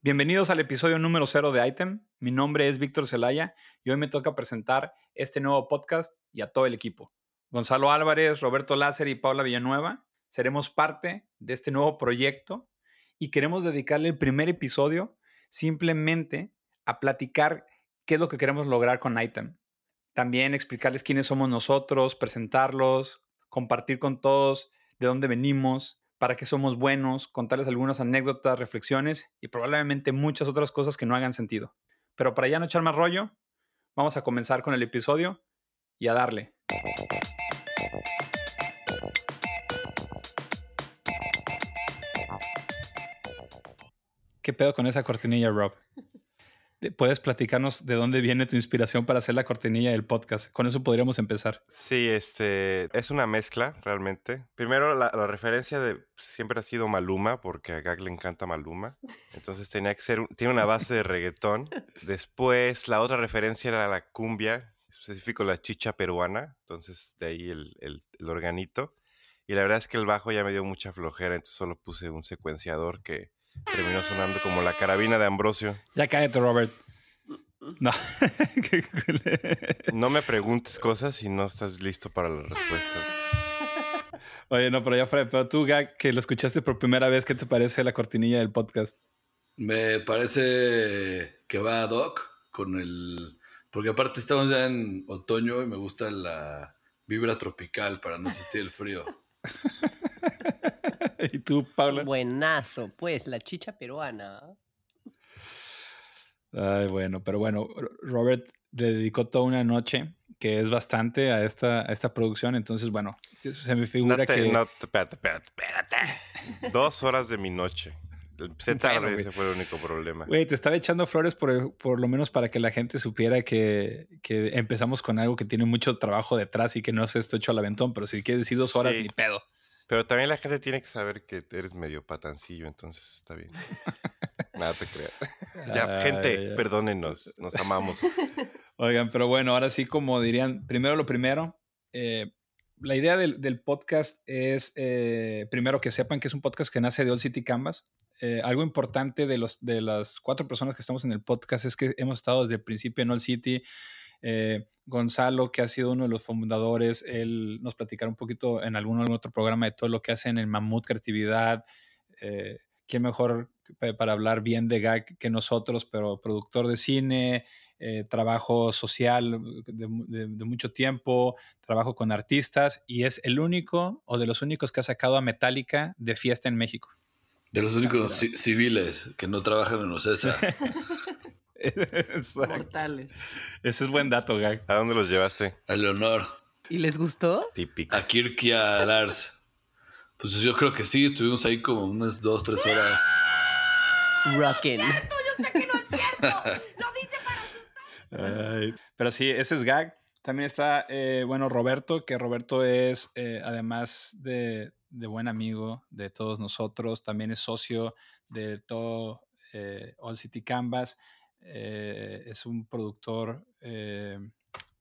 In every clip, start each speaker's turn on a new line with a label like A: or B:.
A: Bienvenidos al episodio número cero de Item. Mi nombre es Víctor Zelaya y hoy me toca presentar este nuevo podcast y a todo el equipo. Gonzalo Álvarez, Roberto Láser y Paula Villanueva seremos parte de este nuevo proyecto y queremos dedicarle el primer episodio simplemente a platicar qué es lo que queremos lograr con Item. También explicarles quiénes somos nosotros, presentarlos, compartir con todos de dónde venimos, para qué somos buenos, contarles algunas anécdotas, reflexiones y probablemente muchas otras cosas que no hagan sentido. Pero para ya no echar más rollo, vamos a comenzar con el episodio y a darle. ¿Qué pedo con esa cortinilla, Rob? ¿Puedes platicarnos de dónde viene tu inspiración para hacer la cortinilla del podcast? Con eso podríamos empezar.
B: Sí, este es una mezcla realmente. Primero, la, referencia de siempre ha sido Maluma, porque a Gag le encanta Maluma. Entonces tenía que ser, tiene una base de reggaetón. Después, la otra referencia era la cumbia, específico la chicha peruana. Entonces, de ahí el, el, el organito. Y la verdad es que el bajo ya me dio mucha flojera, entonces solo puse un secuenciador que terminó sonando como la carabina de Ambrosio.
A: Ya cállate, Robert. No.
B: no me preguntes cosas si no estás listo para las respuestas.
A: Oye, no, pero ya fuera, pero tú, Gag, que lo escuchaste por primera vez, ¿qué te parece la cortinilla del podcast?
C: Me parece que va a Doc con el. Porque aparte estamos ya en otoño y me gusta la vibra tropical para no sentir el frío.
A: ¿Y tú, Paula?
D: Buenazo, pues, la chicha peruana.
A: Ay, bueno, pero bueno, Robert le dedicó toda una noche, que es bastante a esta, a esta producción, entonces, bueno, se me figura que...
B: No, espérate, espérate, espérate. Dos horas de mi noche. Se tarde, ese fue el único problema.
A: Güey, te estaba echando flores por, por, lo menos para que la gente supiera que, que, empezamos con algo que tiene mucho trabajo detrás y que no es esto hecho al aventón, pero si quieres decir dos horas, ni pedo.
B: Pero también la gente tiene que saber que eres medio patancillo, entonces está bien. Nada te creas. ya, gente, perdónenos, nos amamos.
A: Oigan, pero bueno, ahora sí, como dirían, primero lo primero, eh, la idea del, del podcast es, eh, primero, que sepan que es un podcast que nace de All City Canvas. Eh, algo importante de, los, de las cuatro personas que estamos en el podcast es que hemos estado desde el principio en All City. Eh, Gonzalo, que ha sido uno de los fundadores, él nos platicará un poquito en algún, otro programa de todo lo que hacen en Mamut Creatividad. Eh, ¿Quién mejor para hablar bien de GAG que nosotros, pero productor de cine, eh, trabajo social de, mucho tiempo, trabajo con artistas y es el único o de los únicos que ha sacado a Metallica de fiesta en México.
C: De los únicos civiles que no trabajan en OCESA.
D: Mortales.
A: Ese es buen dato, Gag.
B: ¿A dónde los llevaste?
C: A Leonor.
D: ¿Y les gustó?
B: Típico.
C: A Kirk y a Lars. Pues yo creo que sí, estuvimos ahí como unas dos, tres horas.
D: Rockin'.
A: pero sí, ese es Gag. También está, eh, bueno, Roberto, que Roberto es, eh, además de, de, buen amigo de todos nosotros, también es socio de todo eh, All City Canvas. Eh, es un productor eh,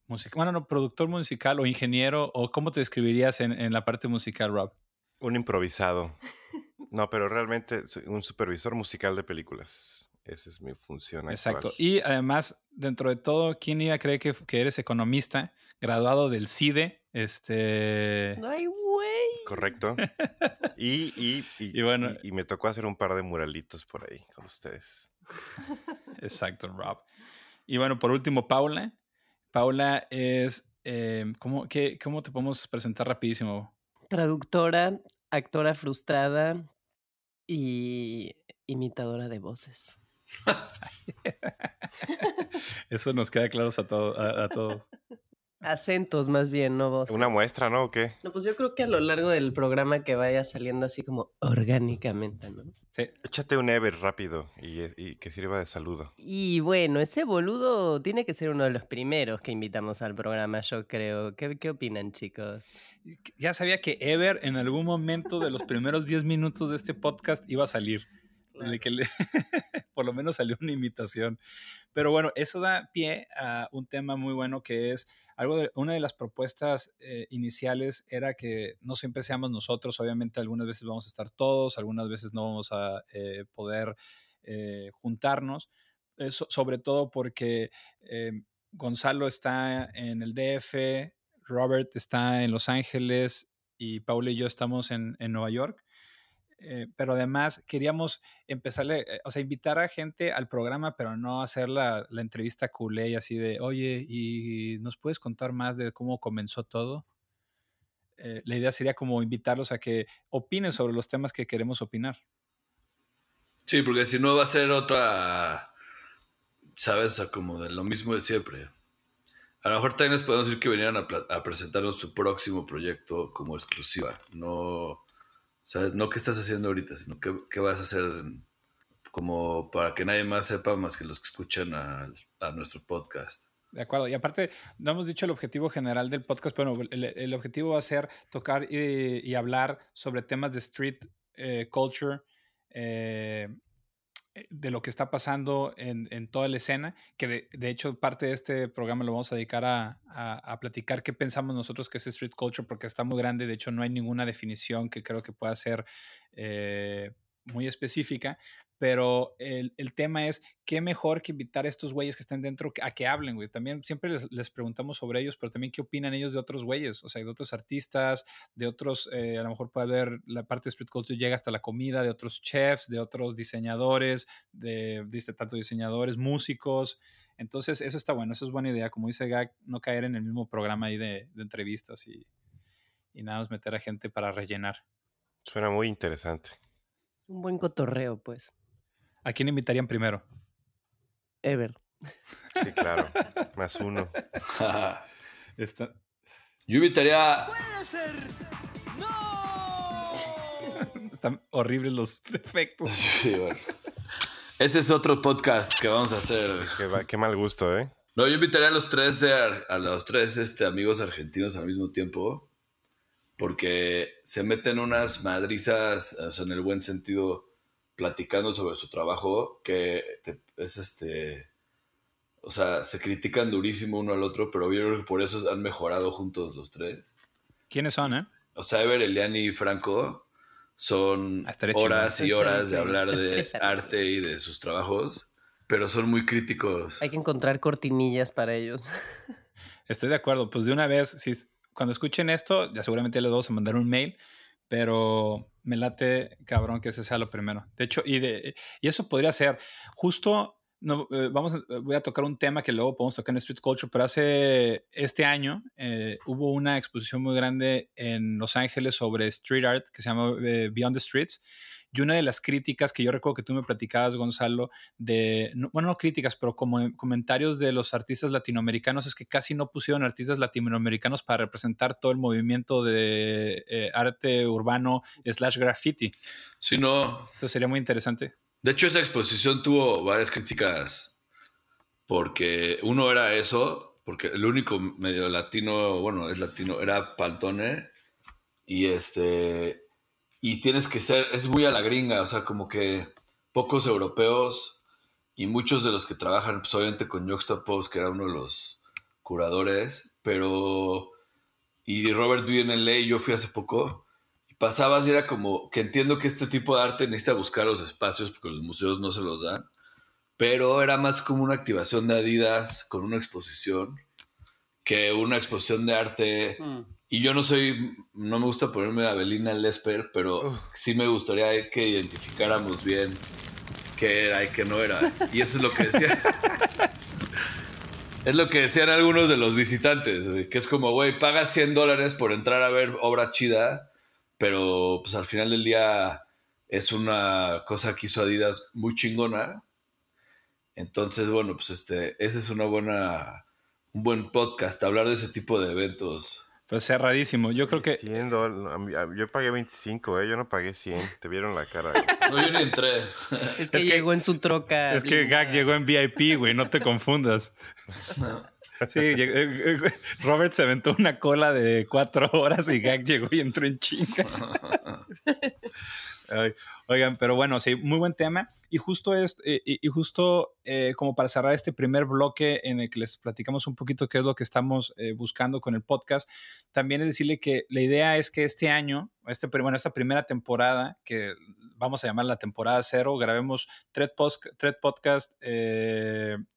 A: musical, bueno, no, productor musical o ingeniero, o cómo te describirías en, la parte musical, Rob?
B: Un improvisado. No, pero realmente un supervisor musical de películas. Esa es mi función.
A: Exacto. Y además, dentro de todo, ¿quién iba a creer que, que eres economista, graduado del CIDE? Este.
D: ¡Ay, güey!
B: Correcto. Y, y, y, bueno, y, me tocó hacer un par de muralitos por ahí con ustedes.
A: Exacto, Rob. Y bueno, por último, Paula. Paula es, eh, ¿cómo, qué, ¿cómo te podemos presentar rapidísimo?
D: Traductora, actora frustrada y imitadora de voces.
A: Eso nos queda claro a, a todos.
D: Acentos más bien, no voces.
B: Una muestra, ¿no? ¿O qué?
D: No, pues yo creo que a lo largo del programa que vaya saliendo así como orgánicamente, ¿no?
B: Sí. Échate un Ever rápido y, que sirva de saludo.
D: Y bueno, ese boludo tiene que ser uno de los primeros que invitamos al programa, yo creo. ¿Qué, qué opinan, chicos?
A: Ya sabía que Ever en algún momento de los primeros 10 minutos de este podcast iba a salir. De que por lo menos salió una invitación. Pero bueno, eso da pie a un tema muy bueno que es algo de, una de las propuestas eh, iniciales era que no siempre seamos nosotros, obviamente algunas veces vamos a estar todos, algunas veces no vamos a eh, poder eh, juntarnos, sobre todo porque Gonzalo está en el DF, Robert está en Los Ángeles y Paula y yo estamos en, en Nueva York. Eh, pero además queríamos empezarle, eh, o sea, invitar a gente al programa, pero no hacer la, entrevista culé y así de, oye, ¿y nos puedes contar más de cómo comenzó todo? Eh, la idea sería como invitarlos a que opinen sobre los temas que queremos opinar.
C: Sí, porque si no va a ser otra, sabes, como de lo mismo de siempre. A lo mejor también les podemos decir que vinieran a, a presentarnos su próximo proyecto como exclusiva. No, ¿Sabes? No qué estás haciendo ahorita, sino qué, vas a hacer como para que nadie más sepa más que los que escuchan a, nuestro podcast.
A: De acuerdo. Y aparte, no hemos dicho el objetivo general del podcast, pero el, objetivo va a ser tocar y, hablar sobre temas de street eh, culture, eh, de lo que está pasando en, en toda la escena, que de, hecho parte de este programa lo vamos a dedicar a, a, platicar qué pensamos nosotros que es street culture, porque está muy grande, de hecho no hay ninguna definición que creo que pueda ser eh, muy específica, pero el, el, tema es, ¿qué mejor que invitar a estos güeyes que estén dentro a que hablen, güey? También siempre les, les, preguntamos sobre ellos, pero también qué opinan ellos de otros güeyes, o sea, de otros artistas, de otros, eh, a lo mejor puede haber, la parte de Street Culture llega hasta la comida, de otros chefs, de otros diseñadores, de, dice, tanto diseñadores, músicos. Entonces, eso está bueno, eso es buena idea, como dice Gag, no caer en el mismo programa ahí de, de entrevistas y, y nada más meter a gente para rellenar.
B: Suena muy interesante.
D: Un buen cotorreo, pues.
A: ¿A quién invitarían primero?
D: Ever.
B: Sí, claro. Más uno.
C: Yo invitaría.
A: ¡Puede ser! ¡No! Están horribles los defectos.
C: Ese es otro podcast que vamos a hacer.
B: Qué, mal gusto, ¿eh?
C: No, yo invitaría a los tres de, a los tres este, amigos argentinos al mismo tiempo. Porque se meten unas madrizas, en el buen sentido, platicando sobre su trabajo que es este. O sea, se critican durísimo uno al otro, pero yo creo que por eso han mejorado juntos los tres.
A: ¿Quiénes son, eh?
C: O sea, Ever, Eliani y Franco son ah, horas y horas de hablar de arte y de sus trabajos, pero son muy críticos.
D: Hay que encontrar cortinillas para ellos.
A: Estoy de acuerdo. Pues de una vez, si cuando escuchen esto, ya seguramente les vamos a mandar un mail pero me late cabrón que ese sea lo primero. De hecho, y, de, y eso podría ser justo, no, eh, vamos voy a tocar un tema que luego podemos tocar en Street Culture, pero hace este año eh, hubo una exposición muy grande en Los Ángeles sobre street art que se llama eh, Beyond the Streets y una de las críticas que yo recuerdo que tú me platicabas, Gonzalo, de, bueno, no críticas, pero como comentarios de los artistas latinoamericanos, es que casi no pusieron artistas latinoamericanos para representar todo el movimiento de eh, arte urbano slash graffiti.
C: Sí, no.
A: Entonces sería muy interesante.
C: De hecho, esa exposición tuvo varias críticas porque uno era eso, porque el único medio latino, bueno, es latino, era Pantone. Y este, y tienes que ser, es muy a la gringa, o sea, como que pocos europeos y muchos de los que trabajan, pues obviamente con Post, que era uno de los curadores, pero... Y Robert vive en LA, yo fui hace poco, y pasabas y era como que entiendo que este tipo de arte necesita buscar los espacios porque los museos no se los dan, pero era más como una activación de Adidas con una exposición que una exposición de arte... Mm. Y yo no soy, no me gusta ponerme a Belina Lesper, pero sí me gustaría que identificáramos bien qué era y qué no era. Y eso es lo que decía. es lo que decían algunos de los visitantes, que es como, güey, pagas 100 dólares por entrar a ver obra chida, pero pues al final del día es una cosa que hizo Adidas muy chingona. Entonces, bueno, pues este, ese es una buena, un buen podcast, hablar de ese tipo de eventos
A: pues cerradísimo. Yo creo que.
B: 100 Yo pagué 25, ¿eh? Yo no pagué 100. Te vieron la cara.
C: No, yo ni entré.
D: Es que, llegó en su troca.
A: Es que Gag llegó en VIP, güey. No te confundas. Sí, eh, eh, Robert se aventó una cola de cuatro horas y Gag llegó y entró en chinga. oigan, pero bueno, sí, muy buen tema. Y justo, es, eh, y, justo eh, como para cerrar este primer bloque en el que les platicamos un poquito qué es lo que estamos eh, buscando con el podcast, también es decirle que la idea es que este año, este, bueno, esta primera temporada, que vamos a llamar la temporada cero, grabemos tres, post, tres podcasts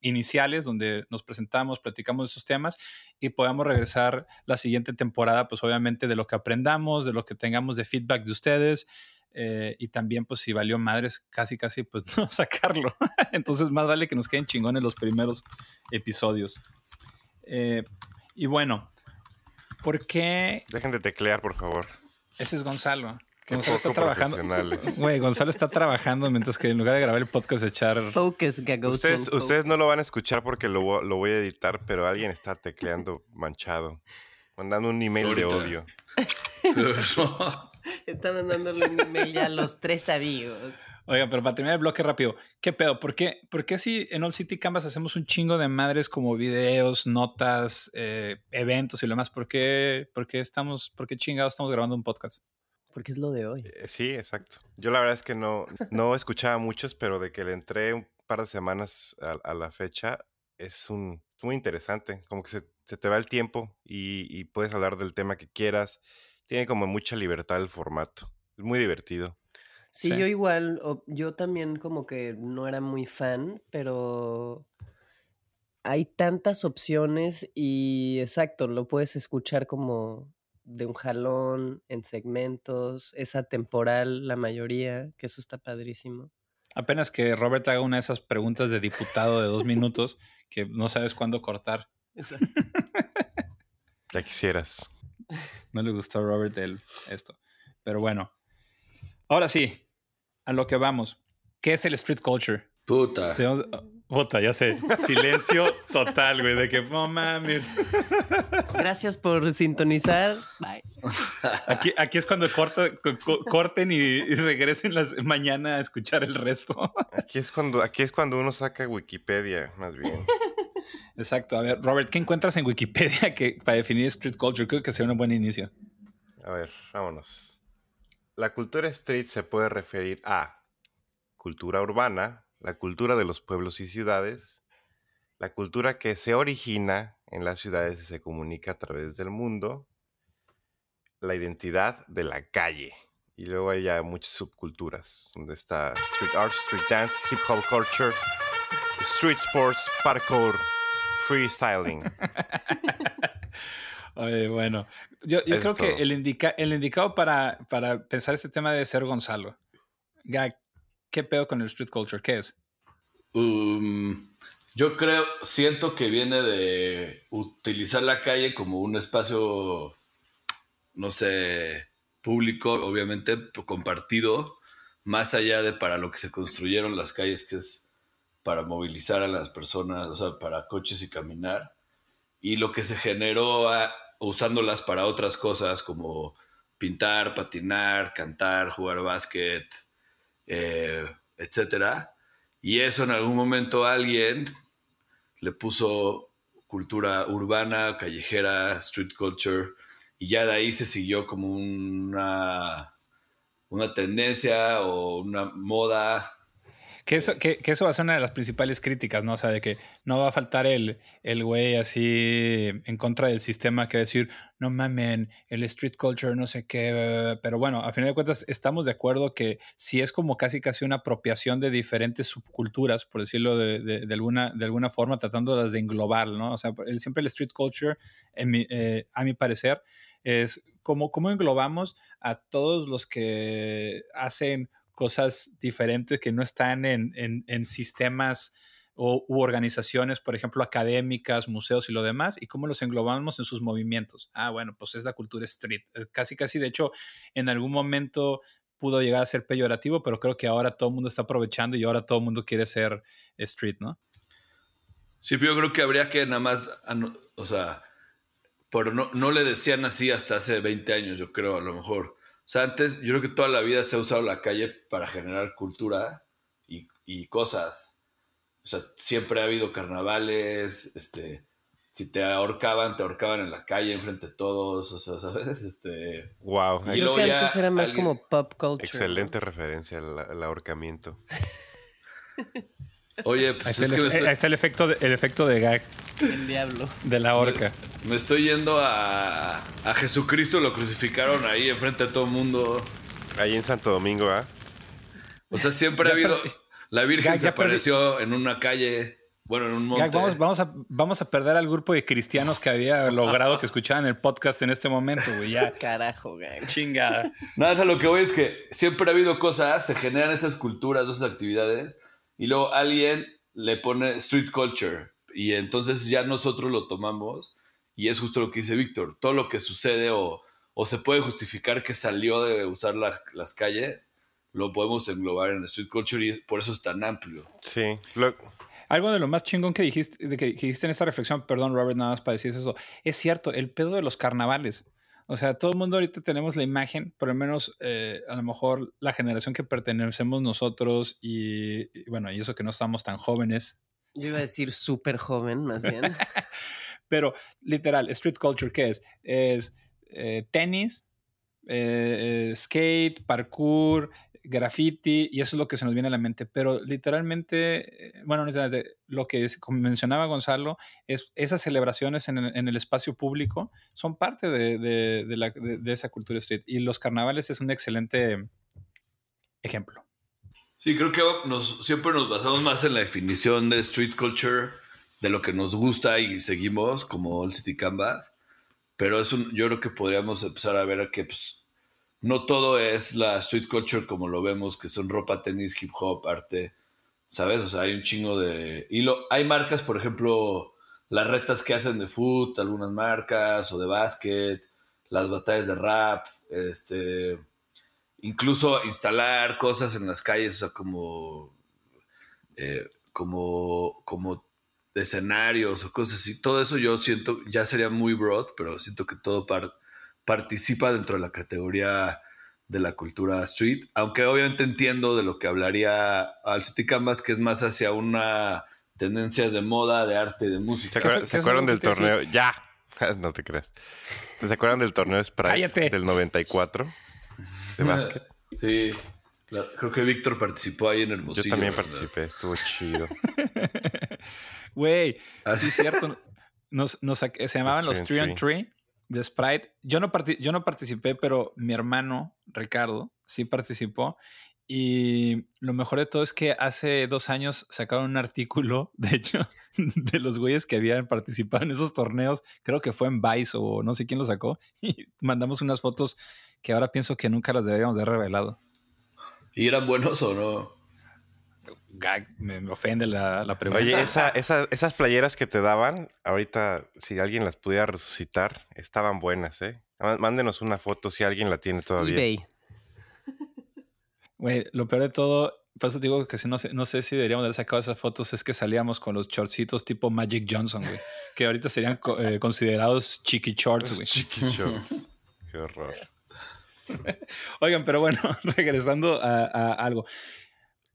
A: iniciales donde nos presentamos, platicamos de esos temas y podamos regresar la siguiente temporada, pues obviamente de lo que aprendamos, de lo que tengamos de feedback de ustedes. Eh, y también, pues, si valió madres, casi, casi, pues, no sacarlo. Entonces, más vale que nos queden chingones los primeros episodios. Eh, y bueno, ¿por qué?
B: Dejen de teclear, por favor.
A: Ese es Gonzalo. Gonzalo está trabajando. Güey, Gonzalo está trabajando mientras que en lugar de grabar el podcast, echar.
D: Focus,
B: ustedes, ustedes no lo van a escuchar porque lo, lo, voy a editar, pero alguien está tecleando manchado. Mandando un email de odio.
D: Está mandándole un email ya a los tres amigos.
A: Oiga, pero para terminar el bloque rápido, ¿qué pedo? ¿Por qué, ¿Por qué si en All City Canvas hacemos un chingo de madres como videos, notas, eh, eventos y lo demás? ¿Por qué, por qué estamos, por qué chingados estamos grabando un podcast?
D: Porque es lo de hoy.
B: Eh, sí, exacto. Yo la verdad es que no, no escuchaba muchos, pero de que le entré un par de semanas a, la fecha, es un muy interesante. Como que se, te va el tiempo y, y puedes hablar del tema que quieras tiene como mucha libertad el formato. Es muy divertido.
D: Sí, yo igual, yo también como que no era muy fan, pero hay tantas opciones y exacto, lo puedes escuchar como de un jalón, en segmentos, es atemporal la mayoría, que eso está padrísimo.
A: Apenas que Robert haga una de esas preguntas de diputado de dos minutos que no sabes cuándo cortar. Exacto.
B: ya quisieras.
A: No le gustó a Robert el, esto. Pero bueno. Ahora sí, a lo que vamos. ¿Qué es el street culture?
C: Puta.
A: puta, ya sé. Silencio total, güey, de que no mames.
D: Gracias por sintonizar. Bye.
A: Aquí, aquí es cuando corten y, regresen las, mañana a escuchar el resto.
B: Aquí es cuando, aquí es cuando uno saca Wikipedia, más bien.
A: Exacto. A ver, Robert, ¿qué encuentras en Wikipedia que, para definir street culture? Creo que sería un buen inicio.
B: A ver, vámonos. La cultura street se puede referir a cultura urbana, la cultura de los pueblos y ciudades, la cultura que se origina en las ciudades y se comunica a través del mundo, la identidad de la calle. Y luego hay ya muchas subculturas, donde está street art, street dance, hip hop culture, street sports, parkour, freestyling.
A: Oye, bueno, yo, creo que el, el indicado para, para pensar este tema debe ser Gonzalo. ¿qué pedo con el street culture? ¿Qué es?
C: Um, yo creo, siento que viene de utilizar la calle como un espacio, no sé, público, obviamente compartido, más allá de para lo que se construyeron las calles, que es para movilizar a las personas, o sea, para coches y caminar. Y lo que se generó usándolas para otras cosas como pintar, patinar, cantar, jugar básquet, eh, etc. Y eso en algún momento alguien le puso cultura urbana, callejera, street culture, y ya de ahí se siguió como una, una tendencia o una moda
A: que eso, que, eso va a ser una de las principales críticas, ¿no? O sea, de que no va a faltar el, el güey así en contra del sistema que va a decir, no mamen, el street culture, no sé qué. Pero bueno, a final de cuentas, estamos de acuerdo que si es como casi casi una apropiación de diferentes subculturas, por decirlo de, de, alguna, de alguna forma, tratándolas de englobar, ¿no? O sea, siempre el street culture, en eh, a mi parecer, es como cómo englobamos a todos los que hacen cosas diferentes que no están en, en, sistemas o, u organizaciones, por ejemplo, académicas, museos y lo demás, y cómo los englobamos en sus movimientos. Ah, bueno, pues es la cultura street. Casi, casi, de hecho, en algún momento pudo llegar a ser peyorativo, pero creo que ahora todo el mundo está aprovechando y ahora todo el mundo quiere ser street, ¿no?
C: Sí, pero yo creo que habría que nada más, o sea, pero no, no le decían así hasta hace 20 años, yo creo, a lo mejor. O sea, antes yo creo que toda la vida se ha usado la calle para generar cultura y, cosas. O sea, siempre ha habido carnavales, este, si te ahorcaban, te ahorcaban en la calle, enfrente de todos, o sea, ¿sabes? Este...
B: Wow.
C: Y
D: Creo que antes era más
C: alguien-
D: como pop culture.
B: Excelente referencia al, al ahorcamiento.
C: Oye, pues es
A: el,
C: que me
A: efe-
C: estoy,
A: ahí está el efecto de, el efecto de gag.
D: El diablo.
A: de la horca.
C: me estoy yendo a, a Jesucristo, lo crucificaron ahí enfrente de todo el mundo.
B: Ahí en Santo Domingo, ¿ah?
C: O sea, siempre ha habido...
A: perdí.
C: La Virgen se
A: perdí.
C: apareció en una calle, bueno, en un monte.
A: Gag, vamos, vamos, a, vamos a perder al grupo de cristianos que había logrado que escucharan el podcast en este momento, güey. Ya,
D: Carajo, gang.
A: chingada.
C: Nada, o sea, lo que voy es que siempre ha habido cosas, se generan esas culturas, esas actividades, y luego alguien le pone street culture, y entonces ya nosotros lo tomamos, y es justo lo que dice Víctor, todo lo que sucede o, o se puede justificar que salió de usar la- las calles, lo podemos englobar en street culture y es- por eso es tan amplio.
B: Sí. Lo-
A: Algo de lo más chingón que dijiste, de que dijiste en esta reflexión, perdón Robert, nada más para decir eso, es cierto, el pedo de los carnavales. O sea, todo el mundo ahorita tenemos la imagen, por lo menos eh, a lo mejor la generación que pertenecemos nosotros y, y bueno, y eso que no estamos tan jóvenes,
D: Yo iba a decir súper joven, más bien.
A: pero literal, street culture, ¿qué es? Es eh, tenis, eh, eh, skate, parkour, graffiti, y eso es lo que se nos viene a la mente. Pero literalmente, eh, bueno, literalmente, lo que es- como mencionaba Gonzalo, es esas celebraciones en el, espacio público son parte de, de- la- de esa cultura street. Y los carnavales es un excelente ejemplo.
C: Sí, creo que nos, siempre nos basamos más en la definición de street culture, de lo que nos gusta y seguimos como All City Canvas, pero es un, yo creo que podríamos empezar a ver que pues, no todo es la street culture como lo vemos, que son ropa, tenis, hip hop, arte, ¿sabes? O sea, hay un chingo de... Y lo, hay marcas, por ejemplo, las retas que hacen de foot, algunas marcas, o de básquet, las batallas de rap, este incluso instalar cosas en las calles, o sea, como, eh, como, como escenarios o cosas así. Todo eso yo siento, ya sería muy broad, pero siento que todo par- participa dentro de la categoría de la cultura street, aunque obviamente entiendo de lo que hablaría al City Canvas, que es más hacia una tendencia de moda, de arte, de
B: ¿Se,
C: música.
B: se acuerdan del torneo? Ya. No te creas. ¿Se acuerdan del torneo Sprite
A: Cállate.
B: del 94? De básquet.
C: Sí, la- creo que Víctor participó ahí en
B: Yo
C: Hermosillo.
B: también
C: ¿verdad?
B: participé, estuvo chido.
A: Güey,
C: Así
A: sí es cierto. Nos, nos se llamaban los
B: Los
A: 3
B: Three
A: on 3 de Sprite. Yo no, yo no participé, pero mi hermano Ricardo sí participó. Y lo mejor de todo es que hace dos años sacaron un artículo, de hecho, de los güeyes que habían participado en esos torneos. Creo que fue en Vice o no sé quién lo sacó. Y mandamos unas fotos que ahora pienso que nunca las deberíamos de haber revelado.
C: ¿Y eran buenos o no?
A: Gag, me, me ofende la, la pregunta.
B: Oye, esa- esa- esas playeras que te daban, ahorita, si alguien las pudiera resucitar, estaban buenas, ¿eh? Má- Mándenos una foto si alguien la tiene todavía.
D: eBay.
A: Güey, lo peor de todo, por eso te digo que si no, sé, no sé si deberíamos haber sacado esas fotos, es que salíamos con los shortcitos tipo Magic Johnson, güey. Que ahorita serían co- eh, considerados chiqui shorts, güey.
B: chiqui shorts. Qué horror.
A: Oigan, pero bueno, regresando a, a algo.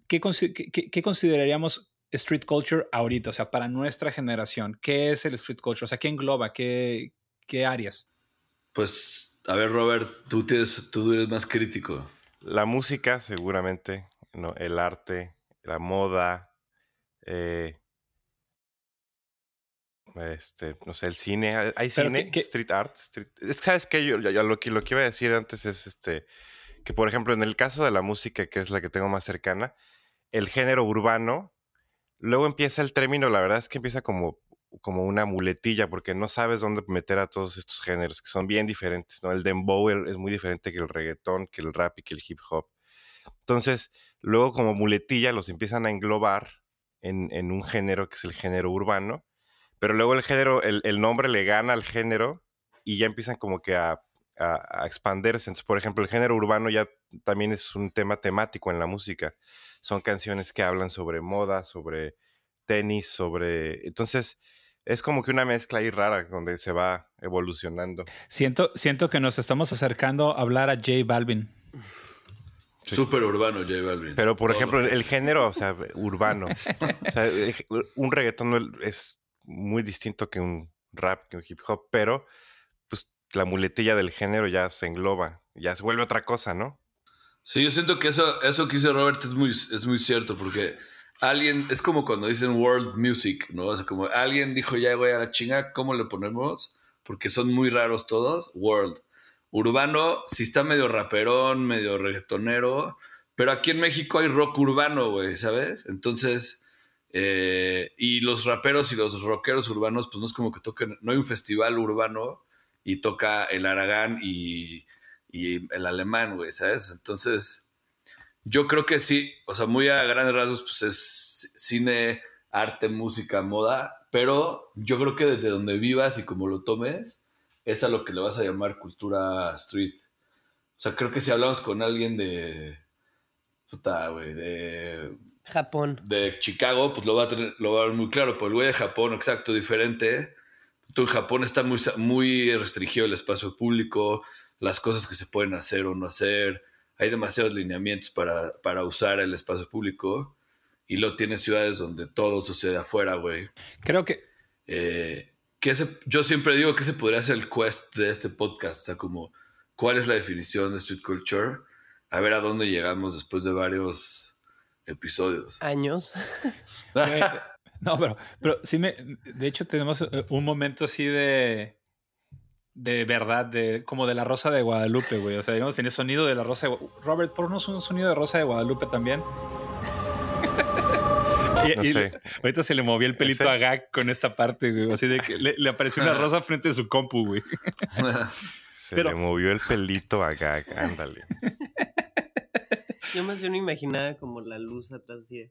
A: ¿Qué, consi- qué- qué- qué consideraríamos street culture ahorita? O sea, para nuestra generación, ¿qué es el street culture? O sea, ¿qué engloba? ¿Qué, qué áreas?
C: Pues, a ver, Robert, tú, tienes, tú eres más crítico.
B: La música, seguramente, ¿no? El arte, la moda, eh, este, no sé, el cine. ¿Hay
A: Pero
B: cine?
A: ¿qué- qué-
B: Street art. street- Es que, ¿sabes qué? Yo, yo lo, que, lo que iba a decir antes es este, que, por ejemplo, en el caso de la música, que es la que tengo más cercana, el género urbano, luego empieza el término, la verdad es que empieza como, como una muletilla, porque no sabes dónde meter a todos estos géneros, que son bien diferentes, ¿no? El dembow es muy diferente que el reggaetón, que el rap y que el hip hop. Entonces, luego como muletilla los empiezan a englobar en, en un género que es el género urbano, pero luego el género, el, el nombre le gana al género y ya empiezan como que a, a, a expandirse. Entonces, por ejemplo, el género urbano ya también es un tema temático en la música. Son canciones que hablan sobre moda, sobre tenis, sobre... Entonces, es como que una mezcla ahí rara donde se va evolucionando.
A: Siento, siento que nos estamos acercando a hablar a J Balvin.
B: Sí.
C: Súper urbano, J Balvin.
B: Pero, por
C: Todo
B: ejemplo, el género, o sea, urbano. O sea, el- un reggaetón es muy distinto que un rap que un hip hop, pero la muletilla del género ya se engloba, ya se vuelve otra cosa, ¿no?
C: Sí, yo siento que eso, eso que dice Robert es muy, es muy cierto, porque alguien, es como cuando dicen world music, ¿no? O sea, como alguien dijo, ya güey, a la chinga, ¿cómo le ponemos? Porque son muy raros todos, world. Urbano, si está medio raperón, medio reggaetonero, pero aquí en México hay rock urbano, güey, ¿sabes? Entonces, eh, y los raperos y los rockeros urbanos, pues no es como que toquen, no hay un festival urbano y toca el Aragán y, y el alemán, güey, ¿sabes? Entonces, yo creo que sí, o sea, muy a grandes rasgos, pues es cine, arte, música, moda, pero yo creo que desde donde vivas y como lo tomes, es a lo que le vas a llamar cultura street. O sea, creo que si hablamos con alguien de. Puta, güey, de.
D: Japón.
C: De Chicago, pues lo va a tener, lo va a ver muy claro. Pero el güey de Japón, exacto, diferente. Tú en Japón está muy, muy restringido el espacio público, las cosas que se pueden hacer o no hacer hay demasiados lineamientos para, para usar el espacio público y lo tienes ciudades donde todo sucede afuera, güey.
A: Creo que...
C: Eh, que ese, yo siempre digo que ese podría ser el quest de este podcast, o sea, como cuál es la definición de street culture, a ver a dónde llegamos después de varios episodios.
D: Años.
A: no, pero, pero sí me, de hecho tenemos eh, un momento así de, de verdad, de, como de la Rosa de Guadalupe, güey. O sea, digamos, tiene sonido de la Rosa de Guadalupe. Robert, ponnos un sonido de Rosa de Guadalupe también. y, no sé. ahorita se le movió el pelito a Gag con esta parte, güey. Así de que le, apareció una rosa frente a su compu, güey.
B: se le movió el pelito a Gag, ándale.
D: Yo más bien imaginaba como la luz atrás
A: así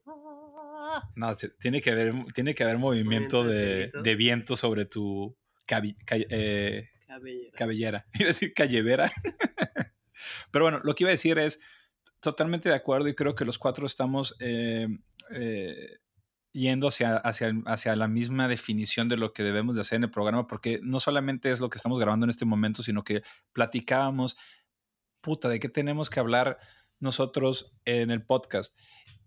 A: No, tiene que haber, tiene que haber movimiento de, de, viento sobre tu eh, Cabellera. Cabellera. Iba a decir callevera. Pero bueno, lo que iba a decir es totalmente de acuerdo y creo que los cuatro estamos eh, eh, yendo hacia, hacia, hacia, la misma definición de lo que debemos de hacer en el programa, porque no solamente es lo que estamos grabando en este momento, sino que platicábamos, puta, de qué tenemos que hablar nosotros en el podcast.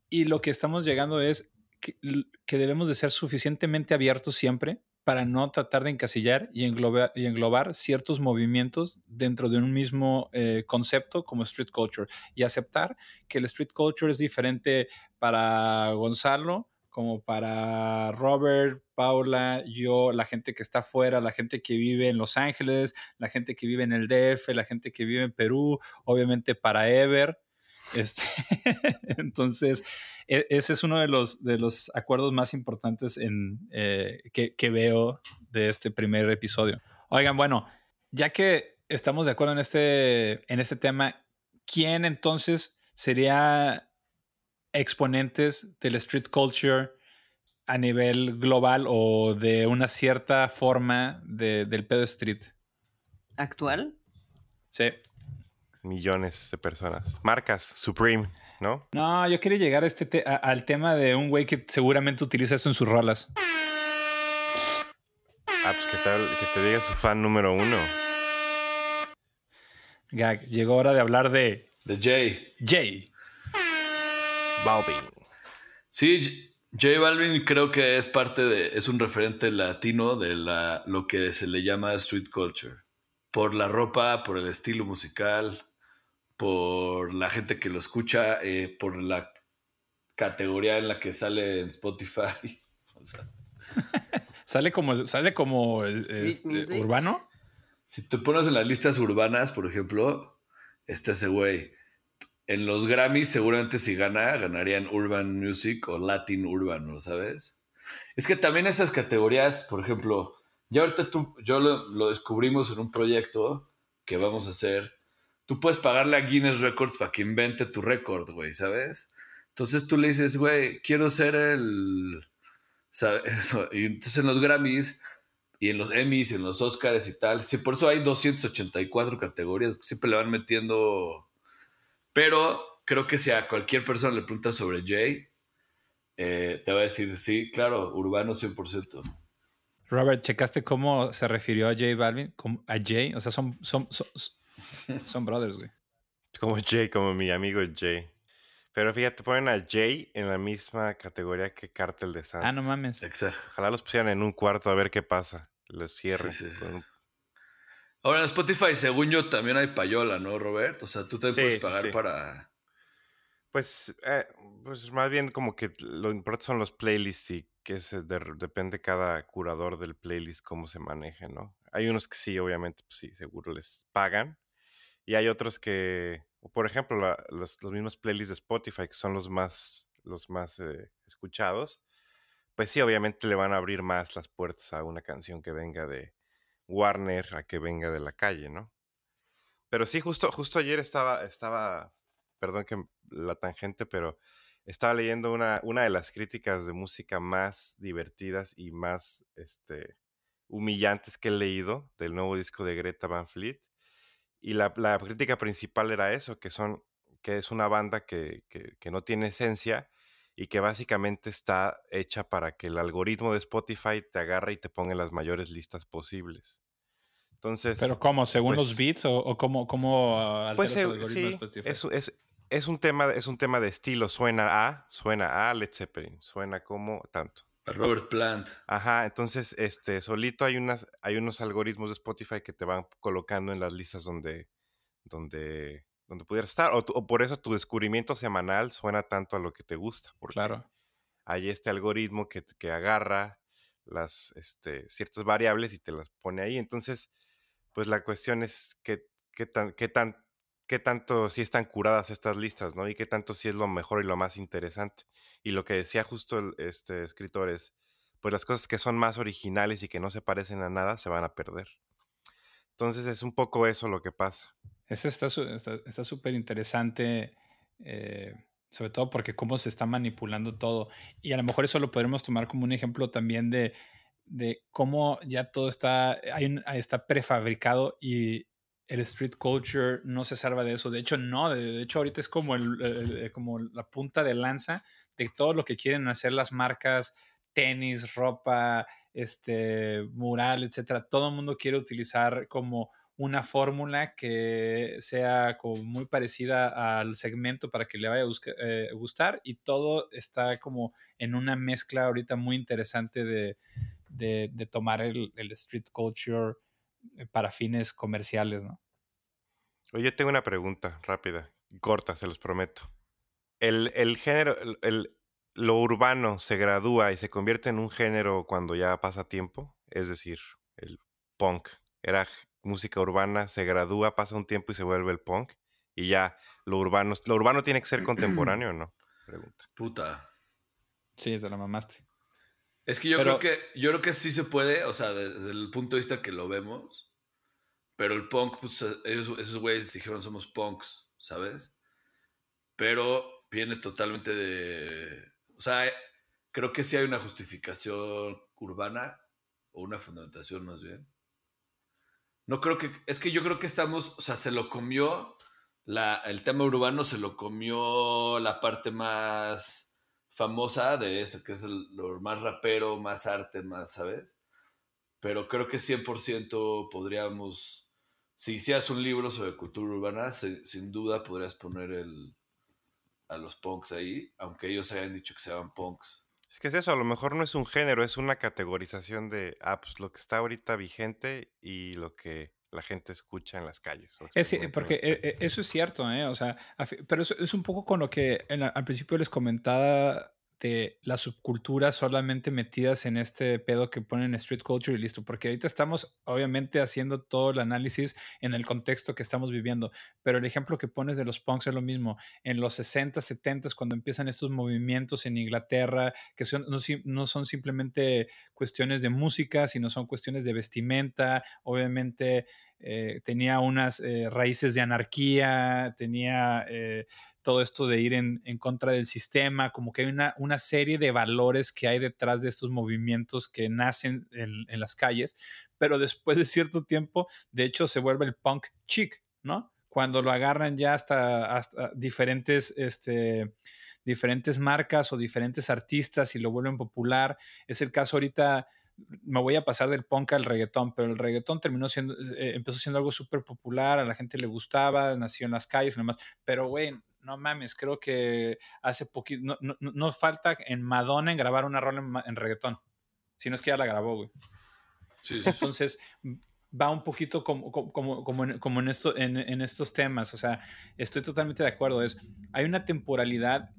A: Y lo que estamos llegando es que, debemos de ser suficientemente abiertos siempre para no tratar de encasillar y englobar, y englobar ciertos movimientos dentro de un mismo eh, concepto como street culture y aceptar que el street culture es diferente para Gonzalo como para Robert, Paula, yo, la gente que está afuera, la gente que vive en Los Ángeles, la gente que vive en el DF, la gente que vive en Perú, obviamente para Ever. Este, entonces, e, ese es uno de los, de los acuerdos más importantes en, eh, que, veo de este primer episodio. Oigan, bueno, ya que estamos de acuerdo en este, en este tema, ¿quién entonces sería exponentes del street culture a nivel global o de una cierta forma del pedo street?
D: ¿Actual?
A: Sí.
B: Millones de personas. Marcas, Supreme. ¿No?
A: No, yo quería llegar a este al tema de un güey que seguramente utiliza esto en sus rolas.
B: Ah, pues que, tal, que te diga su fan número uno.
A: Gag, llegó hora de hablar de...
C: De Jay.
A: Jay.
B: Balvin.
C: Sí, Jay Balvin creo que es parte de... Es un referente latino de la, lo que se le llama street culture. Por la ropa, por el estilo musical, por la gente que lo escucha, eh, por la categoría en la que sale en Spotify.
A: sale como, sale como este, urbano.
C: Si te pones en las listas urbanas, por ejemplo, está ese güey. En los Grammys, seguramente si gana, ganarían Urban Music o Latin Urban, ¿no sabes? Es que también esas categorías, por ejemplo, ya ahorita tú, yo lo descubrimos en un proyecto que vamos a hacer tú puedes pagarle a Guinness Records para que invente tu récord, güey, ¿sabes? Entonces tú le dices, güey, quiero ser el... ¿sabes? Y entonces en los Grammys y en los Emmys en los Oscars y tal, sí, por eso hay 284 categorías, siempre le van metiendo... Pero creo que si a cualquier persona le preguntas sobre Jay, eh, te va a decir, sí, claro, urbano 100%.
A: Robert, ¿checaste cómo se refirió a Jay Balvin? ¿A Jay? O sea, son, son, son brothers, güey.
B: Como Jay, como mi amigo Jay. Pero fíjate, ponen a Jay en la misma categoría que Cártel de Santa.
A: Ah, no mames.
C: Exacto.
B: Ojalá los pusieran en un cuarto a ver qué pasa. los cierre.
C: Sí, sí, sí.
B: con un-
C: Ahora en Spotify, según yo, también hay payola, ¿no, Robert? O sea, tú también
B: Sí,
C: puedes
B: sí,
C: pagar
B: sí.
C: para.
B: Pues, eh, pues más bien como que lo importante son los playlists y que se de- depende cada curador del playlist cómo se maneje, ¿no? Hay unos que sí, obviamente, pues sí, seguro les pagan. Y hay otros que, por ejemplo, los, los mismos playlists de Spotify, que son los más, los más eh, escuchados, pues sí, obviamente le van a abrir más las puertas a una canción que venga de Warner a que venga de la calle, ¿no? Pero sí, justo, justo ayer estaba, estaba, perdón que la tangente, pero estaba leyendo una, una de las críticas de música más divertidas y más este, humillantes que he leído del nuevo disco de Greta Van Fleet. Y la, la crítica principal era eso, que son, que es una banda que, que- que no tiene esencia y que básicamente está hecha para que el algoritmo de Spotify te agarre y te ponga en las mayores listas posibles. Entonces,
A: Pero ¿cómo? ¿Según los
B: pues-
A: beats o, o cómo, cómo ah,
B: pues eh, sí,
A: Spotify?
B: es, es, es un tema, es un tema de estilo. Suena a, suena a Led Zeppelin, suena como tanto.
C: Robert Plant.
B: Ajá, entonces, este, solito hay unas, hay unos algoritmos de Spotify que te van colocando en las listas donde, donde, donde pudieras estar. O, o por eso tu descubrimiento semanal suena tanto a lo que te gusta. Porque
A: Claro.
B: hay este algoritmo que, que agarra las este, ciertas variables y te las pone ahí. Entonces, pues la cuestión es qué, qué tan, qué tan, qué tanto si están curadas estas listas, ¿no? Y qué tanto si es lo mejor y lo más interesante. Y lo que decía justo el, este escritor es, pues las cosas que son más originales y que no se parecen a nada se van a perder. Entonces es un poco eso lo que pasa.
A: Eso está su- está súper interesante, eh, sobre todo porque cómo se está manipulando todo. Y a lo mejor eso lo podremos tomar como un ejemplo también de, de cómo ya todo está, hay un- está prefabricado y el street culture no se salva de eso. De hecho, no. De, hecho, ahorita es como, el, como la punta de lanza de todo lo que quieren hacer las marcas, tenis, ropa, este, mural, etcétera. Todo el mundo quiere utilizar como una fórmula que sea como muy parecida al segmento para que le vaya a busca- eh, gustar y todo está como en una mezcla ahorita muy interesante de, de- de tomar el, el street culture para fines comerciales, ¿no?
B: Oye, yo tengo una pregunta rápida, corta, se los prometo. El, el género, el, el- lo urbano se gradúa y se convierte en un género cuando ya pasa tiempo, es decir, el punk era música urbana, se gradúa, pasa un tiempo y se vuelve el punk y ya lo urbano, lo urbano tiene que ser contemporáneo, o ¿no? Pregunta.
C: Puta.
A: Sí, te la mamaste.
C: Es que yo
A: Pero-
C: creo que yo creo que sí se puede, o sea, desde el punto de vista que lo vemos. Pero el punk, pues ellos, esos güeyes dijeron somos punks, ¿sabes? Pero viene totalmente de. O sea, creo que sí hay una justificación urbana, o una fundamentación más bien. No creo que. Es que yo creo que estamos. O sea, se lo comió. La, el tema urbano se lo comió la parte más famosa de eso, que es el, lo más rapero, más arte, más, ¿sabes? Pero creo que 100% podríamos, si hicieras un libro sobre cultura urbana, sin duda podrías poner el, a los punks ahí, aunque ellos hayan dicho que se llaman punks.
B: Es que es eso, a lo mejor no es un género, es una categorización de, ah, pues lo que está ahorita vigente y lo que la gente escucha en las calles.
A: Es,
B: en
A: porque eh,
B: calles.
A: eh, eso es cierto, ¿eh? O sea, pero eso es un poco con lo que en al principio les comentaba de las subculturas solamente metidas en este pedo que ponen street culture y listo, porque ahorita estamos obviamente haciendo todo el análisis en el contexto que estamos viviendo, pero el ejemplo que pones de los punks es lo mismo. En los 60, 70, cuando empiezan estos movimientos en Inglaterra, que son, no, no son simplemente cuestiones de música, sino son cuestiones de vestimenta, obviamente eh, tenía unas eh, raíces de anarquía, tenía eh, todo esto de ir en, en contra del sistema, como que hay una, una serie de valores que hay detrás de estos movimientos que nacen en, las calles, pero después de cierto tiempo, de hecho, se vuelve el punk chic, ¿no? Cuando lo agarran ya hasta, hasta diferentes, este, diferentes marcas o diferentes artistas y lo vuelven popular. Es el caso ahorita, me voy a pasar del punk al reggaetón, pero el reggaetón terminó siendo, eh, empezó siendo algo súper popular, a la gente le gustaba, nació en las calles y demás, pero güey, no mames, creo que hace poquito, no, no, no- falta en Madonna en grabar una rola en, en reggaetón, si no es que ya la grabó, güey. Entonces, va un poquito como, como, como, en, como en, esto, en, en, estos temas. O sea, estoy totalmente de acuerdo. Es, hay una temporalidad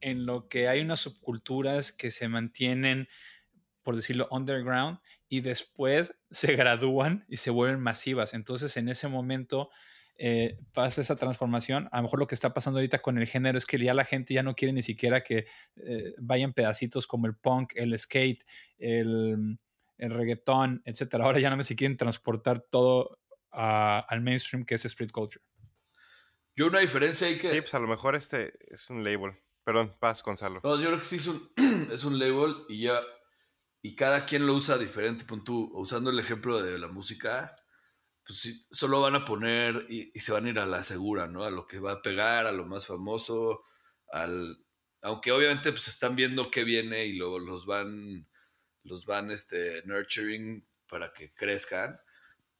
A: en lo que hay unas subculturas que se mantienen, por decirlo, underground y después se gradúan y se vuelven masivas. Entonces, en ese momento eh, pasa esa transformación. A lo mejor lo que está pasando ahorita con el género es que ya la gente ya no quiere ni siquiera que eh, vayan pedacitos como el punk, el skate, el, el reggaetón, etcétera. Ahora ya no me si quieren transportar todo al mainstream que es street culture.
C: Yo una diferencia hay que...
B: Sí, pues a lo mejor este es un label. Perdón, paz, Gonzalo.
C: No, yo creo que sí es un, es un label y ya... Y cada quien lo usa diferente. Pon tú, usando el ejemplo de la música, pues solo van a poner y, y, se van a ir a la segura, ¿no? A lo que va a pegar, a lo más famoso, al... Aunque obviamente pues están viendo qué viene y luego los van los van este, nurturing para que crezcan.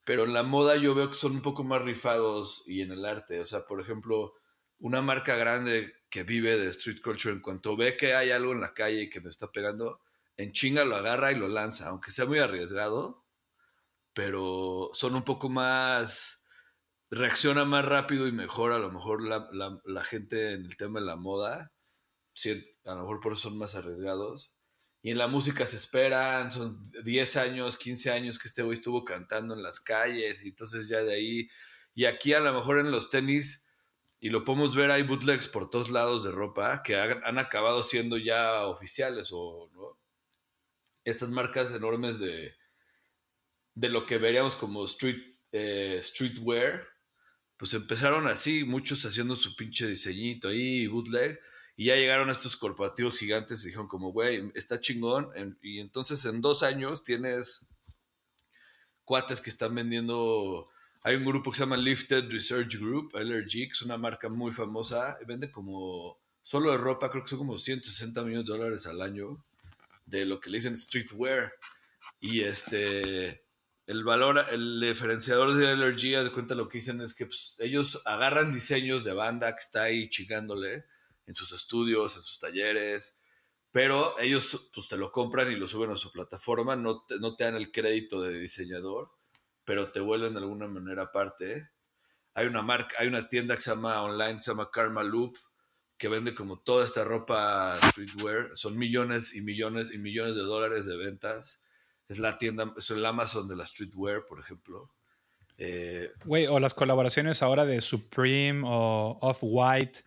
C: Pero en la moda yo veo que son un poco más rifados y en el arte. O sea, por ejemplo, una marca grande que vive de street culture, en cuanto ve que hay algo en la calle y que me está pegando, en chinga lo agarra y lo lanza, aunque sea muy arriesgado, pero son un poco más, reacciona más rápido y mejor a lo mejor la, la, gente en el tema de la moda, a lo mejor por eso son más arriesgados y en la música se esperan, son 10 años, 15 años que este güey estuvo cantando en las calles y entonces ya de ahí, y aquí a lo mejor en los tenis, y lo podemos ver, hay bootlegs por todos lados de ropa que han, acabado siendo ya oficiales o ¿no? Estas marcas enormes de, de lo que veríamos como street, eh, streetwear, pues empezaron así, muchos haciendo su pinche diseñito ahí, bootleg, y ya llegaron estos corporativos gigantes y dijeron como, güey, está chingón. y entonces en dos años tienes cuates que están vendiendo... Hay un grupo que se llama Lifted Research Group, LRG, es una marca muy famosa. Vende como, solo de ropa, creo que son como 160 millones de dólares al año de lo que le dicen streetwear. Y este, el valor, el diferenciador de LRG, de cuenta lo que dicen es que pues, ellos agarran diseños de banda que está ahí chingándole en sus estudios, en sus talleres, pero ellos pues te lo compran y lo suben a su plataforma, no te, no te dan el crédito de diseñador, pero te vuelven de alguna manera aparte. Hay una marca, hay una tienda que se llama online, se llama Karma Loop, que vende como toda esta ropa streetwear, son millones y millones y millones de dólares de ventas. Es la tienda, es el Amazon de la streetwear, por ejemplo.
A: Eh, Güey, o las colaboraciones ahora de Supreme o Off-White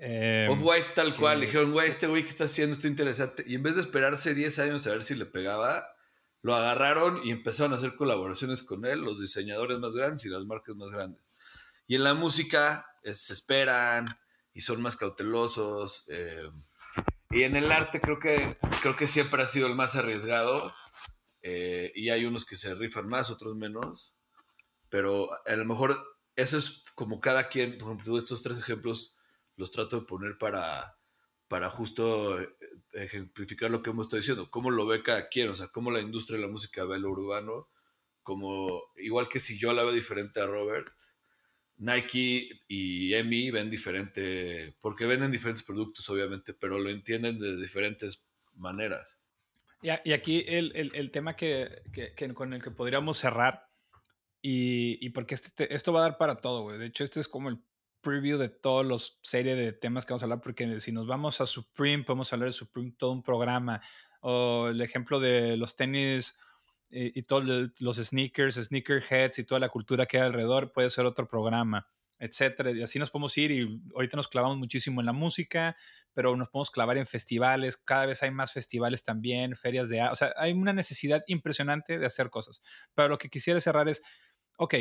C: eh, Off-White tal cual, le dijeron, güey, este güey que está haciendo está interesante. Y en vez de esperarse 10 años a ver si le pegaba, lo agarraron y empezaron a hacer colaboraciones con él, los diseñadores más grandes y las marcas más grandes. Y en la música se esperan y son más cautelosos. Eh, y en el arte creo que, creo que siempre ha sido el más arriesgado. Eh, y hay unos que se rifan más, otros menos. Pero a lo mejor eso es como cada quien, por ejemplo, estos tres ejemplos los trato de poner para, para justo eh, ejemplificar lo que hemos estado diciendo, cómo lo ve cada quien, o sea, cómo la industria de la música ve lo urbano, como igual que si yo la veo diferente a Robert, Nike y Emi ven diferente, porque venden diferentes productos obviamente, pero lo entienden de diferentes maneras.
A: Y, aquí el, el, tema que, que, con el que podríamos cerrar, y, y porque este, esto va a dar para todo, güey. De hecho, este es como el preview de todos los series de temas que vamos a hablar, porque si nos vamos a Supreme, podemos hablar de Supreme todo un programa, o el ejemplo de los tenis y, todos los sneakers, sneakerheads y toda la cultura que hay alrededor, puede ser otro programa, etcétera. Y así nos podemos ir y ahorita nos clavamos muchísimo en la música, pero nos podemos clavar en festivales, cada vez hay más festivales también, ferias de... O sea, hay una necesidad impresionante de hacer cosas. Pero lo que quisiera cerrar es, ok,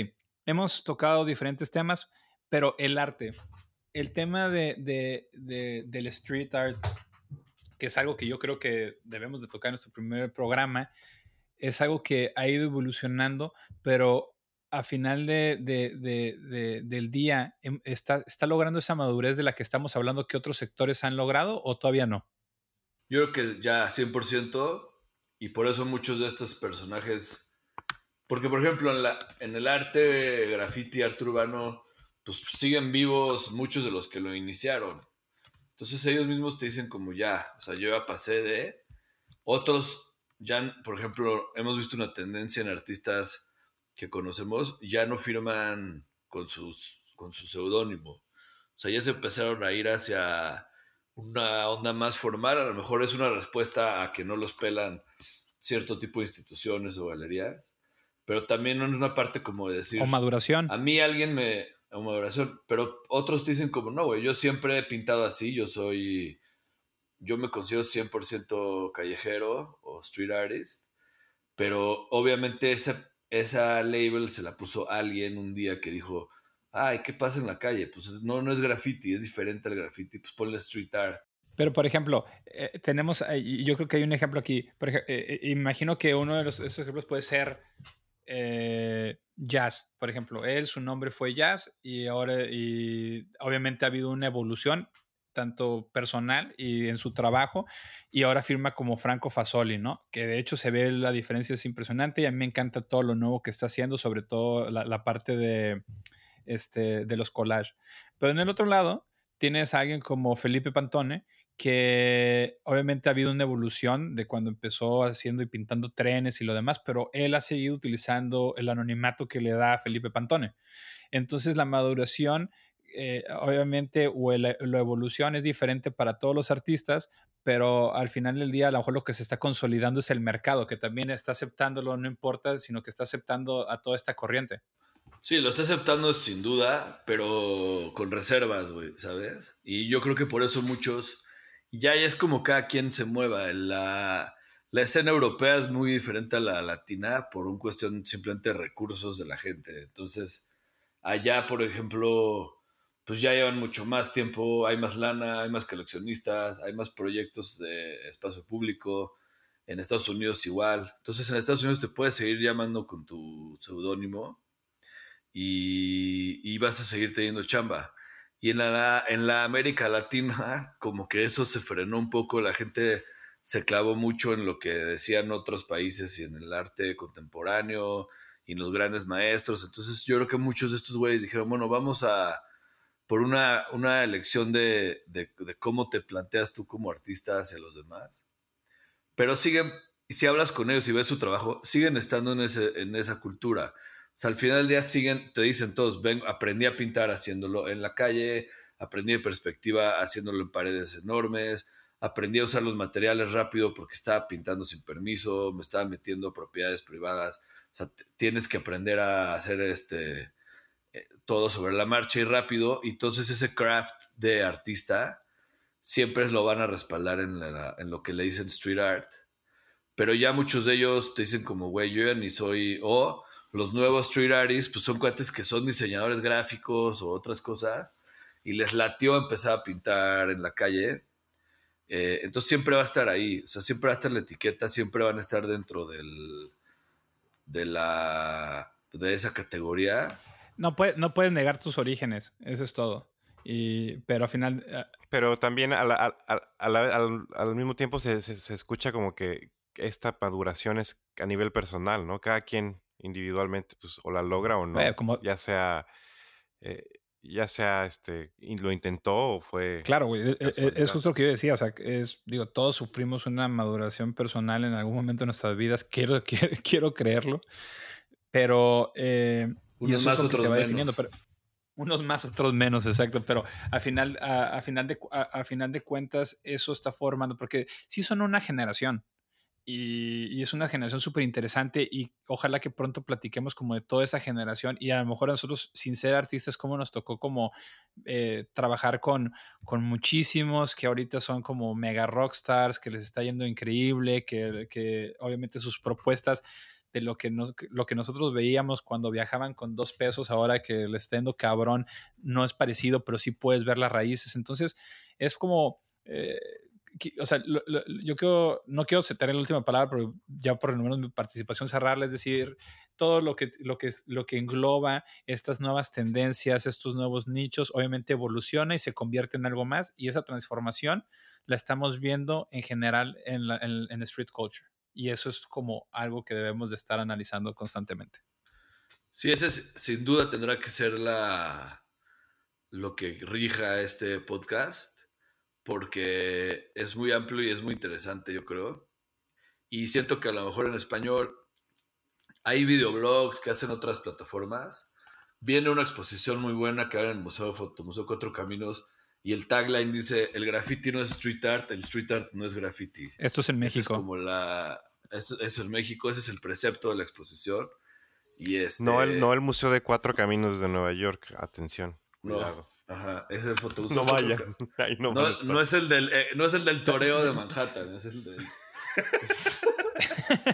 A: hemos tocado diferentes temas, pero el arte, el tema de, del street art, que es algo que yo creo que debemos de tocar en nuestro primer programa, es algo que ha ido evolucionando, pero a final de, del día em, está, está logrando esa madurez de la que estamos hablando que otros sectores han logrado o todavía no?
C: Yo creo que ya 100% y por eso muchos de estos personajes, porque por ejemplo en, la, en el arte, graffiti, arte urbano, pues siguen vivos muchos de los que lo iniciaron. Entonces ellos mismos te dicen como ya, o sea, yo ya pasé de... Otros ya, por ejemplo, hemos visto una tendencia en artistas que conocemos, ya no firman con, sus, con su seudónimo. O sea, ya se empezaron a ir hacia una onda más formal. A lo mejor es una respuesta a que no los pelan cierto tipo de instituciones o galerías. Pero también es una parte como de decir...
A: O maduración.
C: A mí alguien me... O maduración. Pero otros dicen como, no, güey, yo siempre he pintado así. Yo soy... Yo me considero 100% callejero o street artist. Pero obviamente esa esa label se la puso alguien un día que dijo, ay, ¿qué pasa en la calle? Pues no, no es graffiti, es diferente al graffiti, pues ponle street art.
A: Pero, por ejemplo, eh, tenemos, yo creo que hay un ejemplo aquí. Por eh, eh, imagino que uno de los, esos ejemplos puede ser Jazz, por ejemplo. Él, su nombre fue Jazz y ahora, y obviamente ha habido una evolución tanto personal y en su trabajo, y ahora firma como Franco Fasoli, ¿no? Que de hecho se ve la diferencia, es impresionante y a mí me encanta todo lo nuevo que está haciendo, sobre todo la, parte de, este, de los collages. Pero en el otro lado tienes a alguien como Felipe Pantone, que obviamente ha habido una evolución de cuando empezó haciendo y pintando trenes y lo demás, pero él ha seguido utilizando el anonimato que le da Felipe Pantone. Entonces la maduración eh, obviamente o la, evolución es diferente para todos los artistas, pero al final del día a lo mejor lo que se está consolidando es el mercado, que también está aceptándolo, no importa, sino que está aceptando a toda esta corriente.
C: Sí, lo está aceptando sin duda, pero con reservas, güey, ¿sabes? Y yo creo que por eso muchos, ya es como cada quien se mueva. La, la escena europea es muy diferente a la latina por un cuestión simplemente de recursos de la gente. Entonces, allá, por ejemplo, pues ya llevan mucho más tiempo, hay más lana, hay más coleccionistas, hay más proyectos de espacio público. En Estados Unidos igual. Entonces en Estados Unidos te puedes seguir llamando con tu seudónimo y, vas a seguir teniendo chamba. Y en la, en la América Latina como que eso se frenó un poco, la gente se clavó mucho en lo que decían otros países y en el arte contemporáneo y en los grandes maestros. Entonces yo creo que muchos de estos güeyes dijeron, bueno, vamos a por una, una elección de, de, cómo te planteas tú como artista hacia los demás. Pero siguen, si hablas con ellos y ves su trabajo, siguen estando en, ese, en esa cultura. O sea, al final del día siguen, te dicen todos, ven, aprendí a pintar haciéndolo en la calle, aprendí de perspectiva haciéndolo en paredes enormes, aprendí a usar los materiales rápido porque estaba pintando sin permiso, me estaba metiendo propiedades privadas. O sea, tienes que aprender a hacer este, todo sobre la marcha y rápido, y entonces ese craft de artista siempre lo van a respaldar en, en lo que le dicen street art. Pero ya muchos de ellos te dicen como, güey, yo ya ni soy, o los nuevos street artists, pues son cuates que son diseñadores gráficos o otras cosas, y les latió empezar a pintar en la calle. Eh, entonces siempre va a estar ahí, o sea, siempre va a estar la etiqueta, siempre van a estar dentro del, de la, de esa categoría.
A: No, puede, no puedes negar tus orígenes, eso es todo. Y, pero al final... Eh,
B: pero también al, mismo tiempo se, escucha como que esta maduración es a nivel personal, ¿no? Cada quien individualmente pues o la logra o no. Eh, como... Ya sea... Eh, ya sea este lo intentó o fue
A: claro güey e, e, es, justo lo que yo decía o sea es digo todos sufrimos una maduración personal en algún momento de nuestras vidas quiero quiero, quiero creerlo pero
C: unos más, otros menos.
A: unos más, otros menos, exacto. Pero a final, a, final de, a, final de cuentas, eso está formando, porque sí son una generación. Y, es una generación súper interesante y ojalá que pronto platiquemos como de toda esa generación y a lo mejor a nosotros sin ser artistas como nos tocó como eh, trabajar con, con muchísimos que ahorita son como mega rockstars, que les está yendo increíble, que, que obviamente sus propuestas de lo que, lo que nosotros veíamos cuando viajaban con dos pesos, ahora que les está yendo cabrón, no es parecido, pero sí puedes ver las raíces. Entonces, es como, eh, o sea, yo quiero, no quiero tener la última palabra, pero ya por lo menos mi participación cerrarla, es decir, todo lo que, lo, que, lo que engloba estas nuevas tendencias, estos nuevos nichos, obviamente evoluciona y se convierte en algo más, y esa transformación la estamos viendo en general en, la, en street culture. Y eso es como algo que debemos de estar analizando constantemente.
C: Sí, ese sin duda tendrá que ser la lo que rija este podcast, porque es muy amplio y es muy interesante, yo creo. Y siento que a lo mejor en español hay videoblogs que hacen otras plataformas. Viene una exposición muy buena que hay en el Museo de Foto, Museo Cuatro Caminos, y el tagline dice, el graffiti no es street art, el street art no es graffiti.
A: Esto es en
C: Ese
A: México.
C: es como la... Eso, eso es México, ese es el precepto de la exposición. Y este,
B: No, el, no el Museo de Cuatro Caminos de Nueva York. Atención.
C: no,
B: Cuidado.
C: Ajá, es el.
B: No vayan. Ahí no,
C: No, no es el del, eh, no es el del toreo de Manhattan, es el del...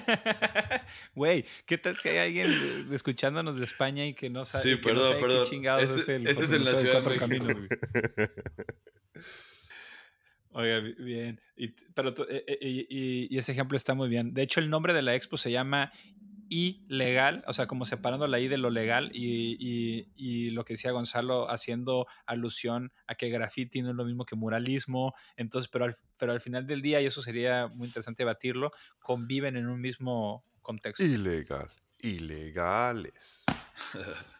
A: Güey, ¿qué tal si hay alguien escuchándonos de España y que no sabe,
C: Sí,
A: que no
C: perdón,
A: sabe
C: perdón.
A: qué chingados
C: Este-
A: es el
C: este es en la Ciudad de
A: Cuatro. Caminos? Oiga, bi- bien. Y, pero eh, eh, y, y- y ese ejemplo está muy bien. De hecho, el nombre de la expo se llama ilegal, o sea, como separando la I de lo legal y, y- y lo que decía Gonzalo, haciendo alusión a que graffiti no es lo mismo que muralismo. Entonces, pero al, pero al final del día, y eso sería muy interesante debatirlo, conviven en un mismo contexto.
B: Ilegal. Ilegales.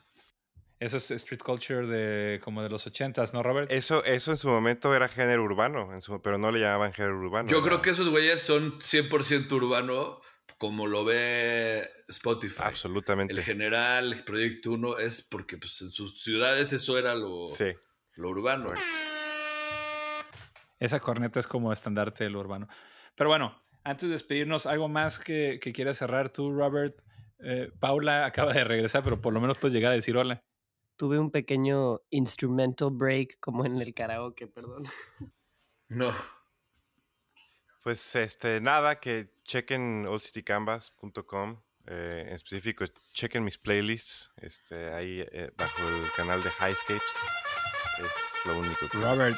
A: Eso es street culture de como de los ochentas, ¿no, Robert?
B: Eso, eso en su momento era género urbano, en su- pero no le llamaban género urbano.
C: Yo creo que esos güeyes son 100% urbano, como lo ve Spotify.
B: Absolutamente.
C: El general, el Proyecto 1, es porque pues, en sus ciudades eso era lo,
B: Sí.
C: lo urbano.
B: Correcto.
A: Esa corneta es como estandarte del urbano. Pero bueno, antes de despedirnos, ¿algo más que, que quieras cerrar tú, Robert? Eh, Paula acaba de regresar, pero por lo menos puedes llegar a decir hola.
D: Tuve un pequeño instrumental break como en el karaoke, perdón.
C: No.
B: Pues este, nada, que chequen oldcitycanvas.com. eh, en específico, chequen mis playlists. Este, ahí eh, bajo el canal de Highscapes. Es lo único que les
A: Robert.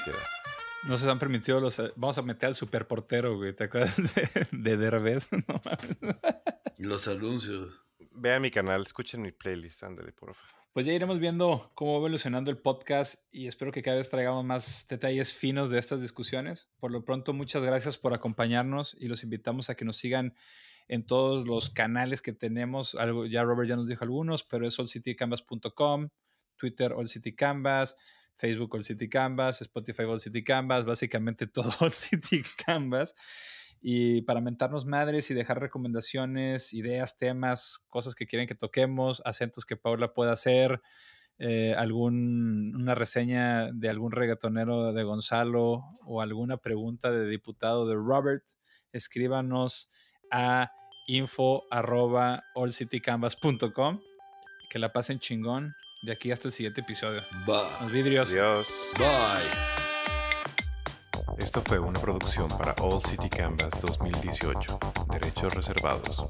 A: No se han permitido los... eh, Vamos a meter al superportero, güey. ¿Te acuerdas de, de Derbez? No mames.
C: Los anuncios.
B: Vean mi canal, escuchen mi playlist, ándale, por favor.
A: Pues ya iremos viendo cómo va evolucionando el podcast y espero que cada vez traigamos más detalles finos de estas discusiones. Por lo pronto, muchas gracias por acompañarnos y los invitamos a que nos sigan en todos los canales que tenemos. Algo, ya Robert ya nos dijo algunos, pero es allcitycanvas.com, Twitter allcitycanvas, Facebook allcitycanvas, Spotify allcitycanvas, básicamente todo allcitycanvas. Y para mentarnos madres y dejar recomendaciones, ideas, temas, cosas que quieren que toquemos, acentos que Paula pueda hacer, eh, algún, una reseña de algún reggaetonero de Gonzalo o alguna pregunta de diputado de Robert, escríbanos a info arroba allcitycanvas.com. Que la pasen chingón de aquí hasta el siguiente episodio.
C: Bye.
A: Los vidrios.
B: Adiós.
C: Bye.
B: Esto fue una producción para All City Canvas 2018, derechos reservados.